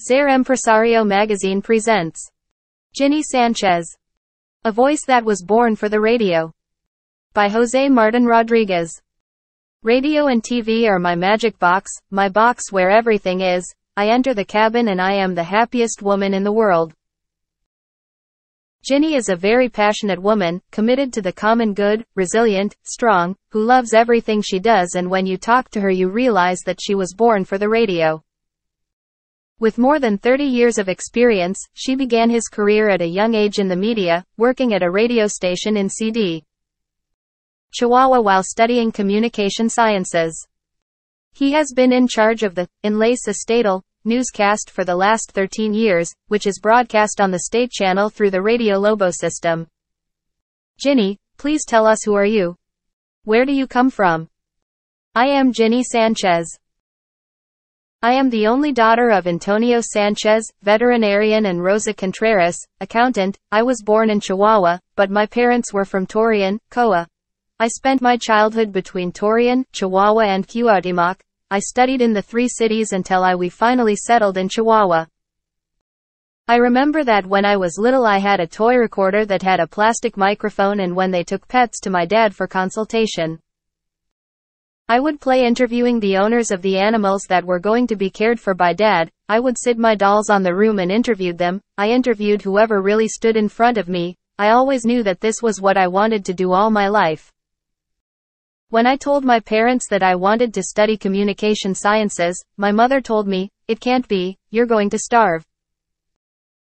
Ser Empresario magazine presents Ginny Sanchez. A voice that was born for the radio. By Jose Martin Rodriguez. Radio and TV are my magic box, my box where everything is. I enter the cabin and I am the happiest woman in the world. Ginny is a very passionate woman, committed to the common good, resilient, strong, who loves everything she does and when you talk to her you realize that she was born for the radio. With more than 30 years of experience, she began his career at a young age in the media, working at a radio station in CD. Chihuahua while studying communication sciences. He has been in charge of the Enlace Estatal newscast for the last 13 years, which is broadcast on the state channel through the Radio Lobo system. Ginny, please tell us who are you? Where do you come from? I am Ginny Sanchez. I am the only daughter of Antonio Sanchez, veterinarian and Rosa Contreras, accountant. I was born in Chihuahua, but my parents were from Torreon, Coa. I spent my childhood between Torreon, Chihuahua and Cuauhtémoc. I studied in the three cities until I we finally settled in Chihuahua. I remember that when I was little I had a toy recorder that had a plastic microphone and when they took pets to my dad for consultation. I would play interviewing the owners of the animals that were going to be cared for by dad. I would sit my dolls on the room and interviewed them. I interviewed whoever really stood in front of me. I always knew that this was what I wanted to do all my life. When I told my parents that I wanted to study communication sciences, my mother told me, it can't be, you're going to starve.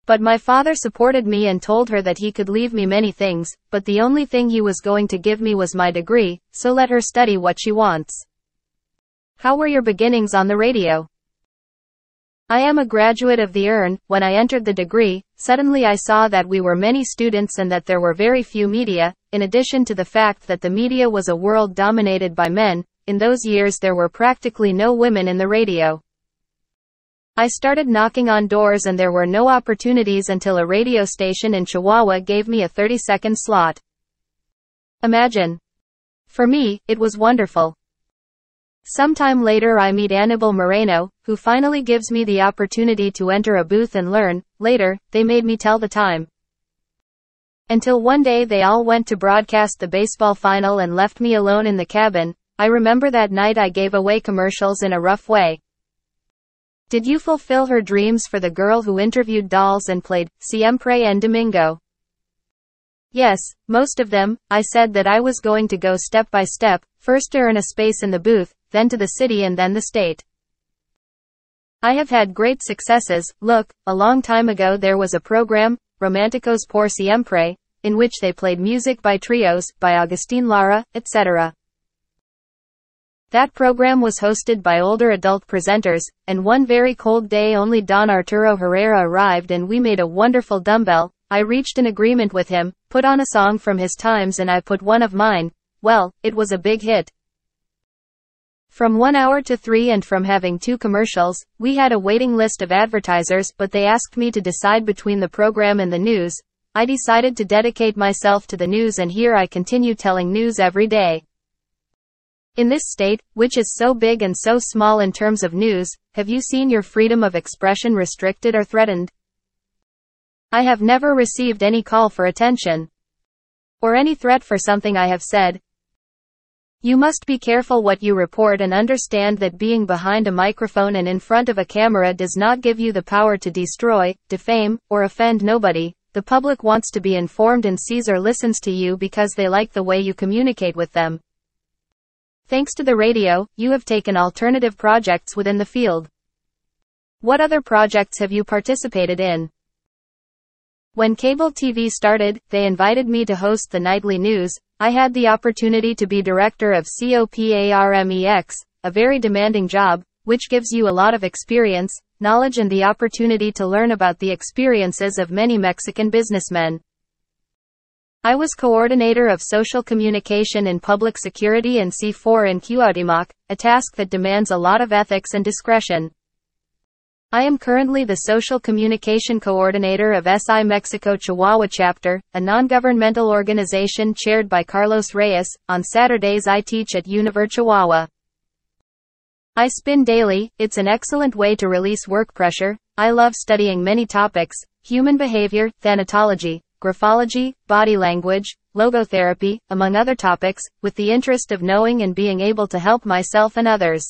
But my father supported me and told her that he could leave me many things, but the only thing he was going to give me was my degree, so let her study what she wants. How were your beginnings on the radio? I am a graduate of the EARN. When I entered the degree, suddenly I saw that we were many students and that there were very few media, in addition to the fact that the media was a world dominated by men, in those years there were practically no women in the radio. I started knocking on doors and there were no opportunities until a radio station in Chihuahua gave me a 30 second slot. Imagine. For me, it was wonderful. Sometime later I meet Anibal Moreno, who finally gives me the opportunity to enter a booth and learn. Later, they made me tell the time. Until one day they all went to broadcast the baseball final and left me alone in the cabin. I remember that night I gave away commercials in a rough way. Did you fulfill her dreams for the girl who interviewed dolls and played Siempre en Domingo? Yes, most of them. I said that I was going to go step by step, first earn a space in the booth, then to the city and then the state. I have had great successes. Look, a long time ago there was a program, Romanticos por Siempre, in which they played music by trios, by Agustin Lara, etc. That program was hosted by older adult presenters, and one very cold day only Don Arturo Herrera arrived and we made a wonderful dumbbell. I reached an agreement with him, put on a song from his times and I put one of mine. Well, it was a big hit. From one hour to three and from having two commercials, we had a waiting list of advertisers, but they asked me to decide between the program and the news. I decided to dedicate myself to the news and here I continue telling news every day. In this state, which is so big and so small in terms of news, have you seen your freedom of expression restricted or threatened? I have never received any call for attention. Or any threat for something I have said. You must be careful what you report and understand that being behind a microphone and in front of a camera does not give you the power to destroy, defame, or offend nobody. The public wants to be informed and sees or listens to you because they like the way you communicate with them. Thanks to the radio, you have taken alternative projects within the field. What other projects have you participated in? When cable TV started, they invited me to host the nightly news. I had the opportunity to be director of COPARMEX, a very demanding job, which gives you a lot of experience, knowledge and the opportunity to learn about the experiences of many Mexican businessmen. I was coordinator of social communication in public security and C4 in Cuauhtémoc, a task that demands a lot of ethics and discretion. I am currently the social communication coordinator of SI Mexico Chihuahua chapter, a non-governmental organization chaired by Carlos Reyes. On Saturdays I teach at Univer Chihuahua. I spin daily, it's an excellent way to release work pressure. I love studying many topics, human behavior, thanatology, graphology, body language, logotherapy, among other topics, with the interest of knowing and being able to help myself and others.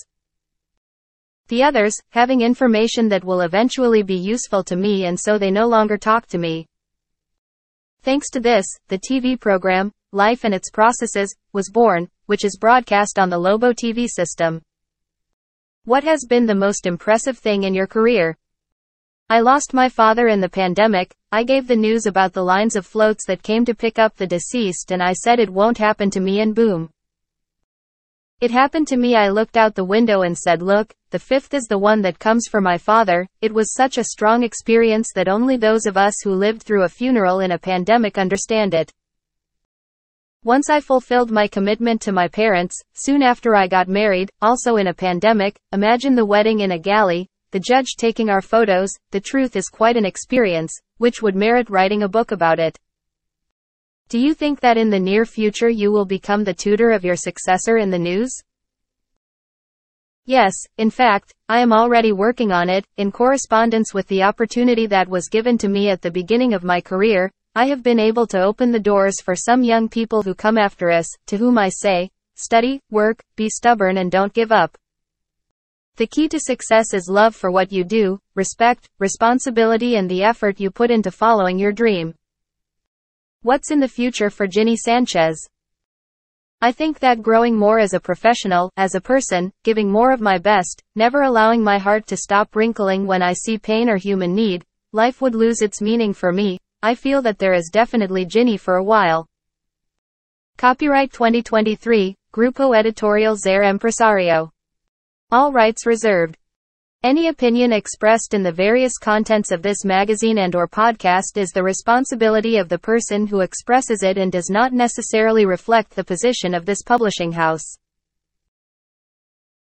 The others, having information that will eventually be useful to me and so they no longer talk to me. Thanks to this, the TV program, Life and Its Processes, was born, which is broadcast on the Lobo TV system. What has been the most impressive thing in your career? I lost my father in the pandemic. I gave the news about the lines of floats that came to pick up the deceased and I said it won't happen to me and boom. It happened to me I looked out the window and said look, the fifth is the one that comes for my father. It was such a strong experience that only those of us who lived through a funeral in a pandemic understand it. Once I fulfilled my commitment to my parents, soon after I got married, also in a pandemic, imagine the wedding in a galley, the judge taking our photos, the truth is quite an experience, which would merit writing a book about it. Do you think that in the near future you will become the tutor of your successor in the news? Yes, in fact, I am already working on it, in correspondence with the opportunity that was given to me at the beginning of my career, I have been able to open the doors for some young people who come after us, to whom I say, study, work, be stubborn and don't give up. The key to success is love for what you do, respect, responsibility and the effort you put into following your dream. What's in the future for Ginny Sanchez? I think that growing more as a professional, as a person, giving more of my best, never allowing my heart to stop wrinkling when I see pain or human need, life would lose its meaning for me. I feel that there is definitely Ginny for a while. Copyright 2023, Grupo Editorial Ser Empresario. All rights reserved. Any opinion expressed in the various contents of this magazine and or podcast is the responsibility of the person who expresses it and does not necessarily reflect the position of this publishing house.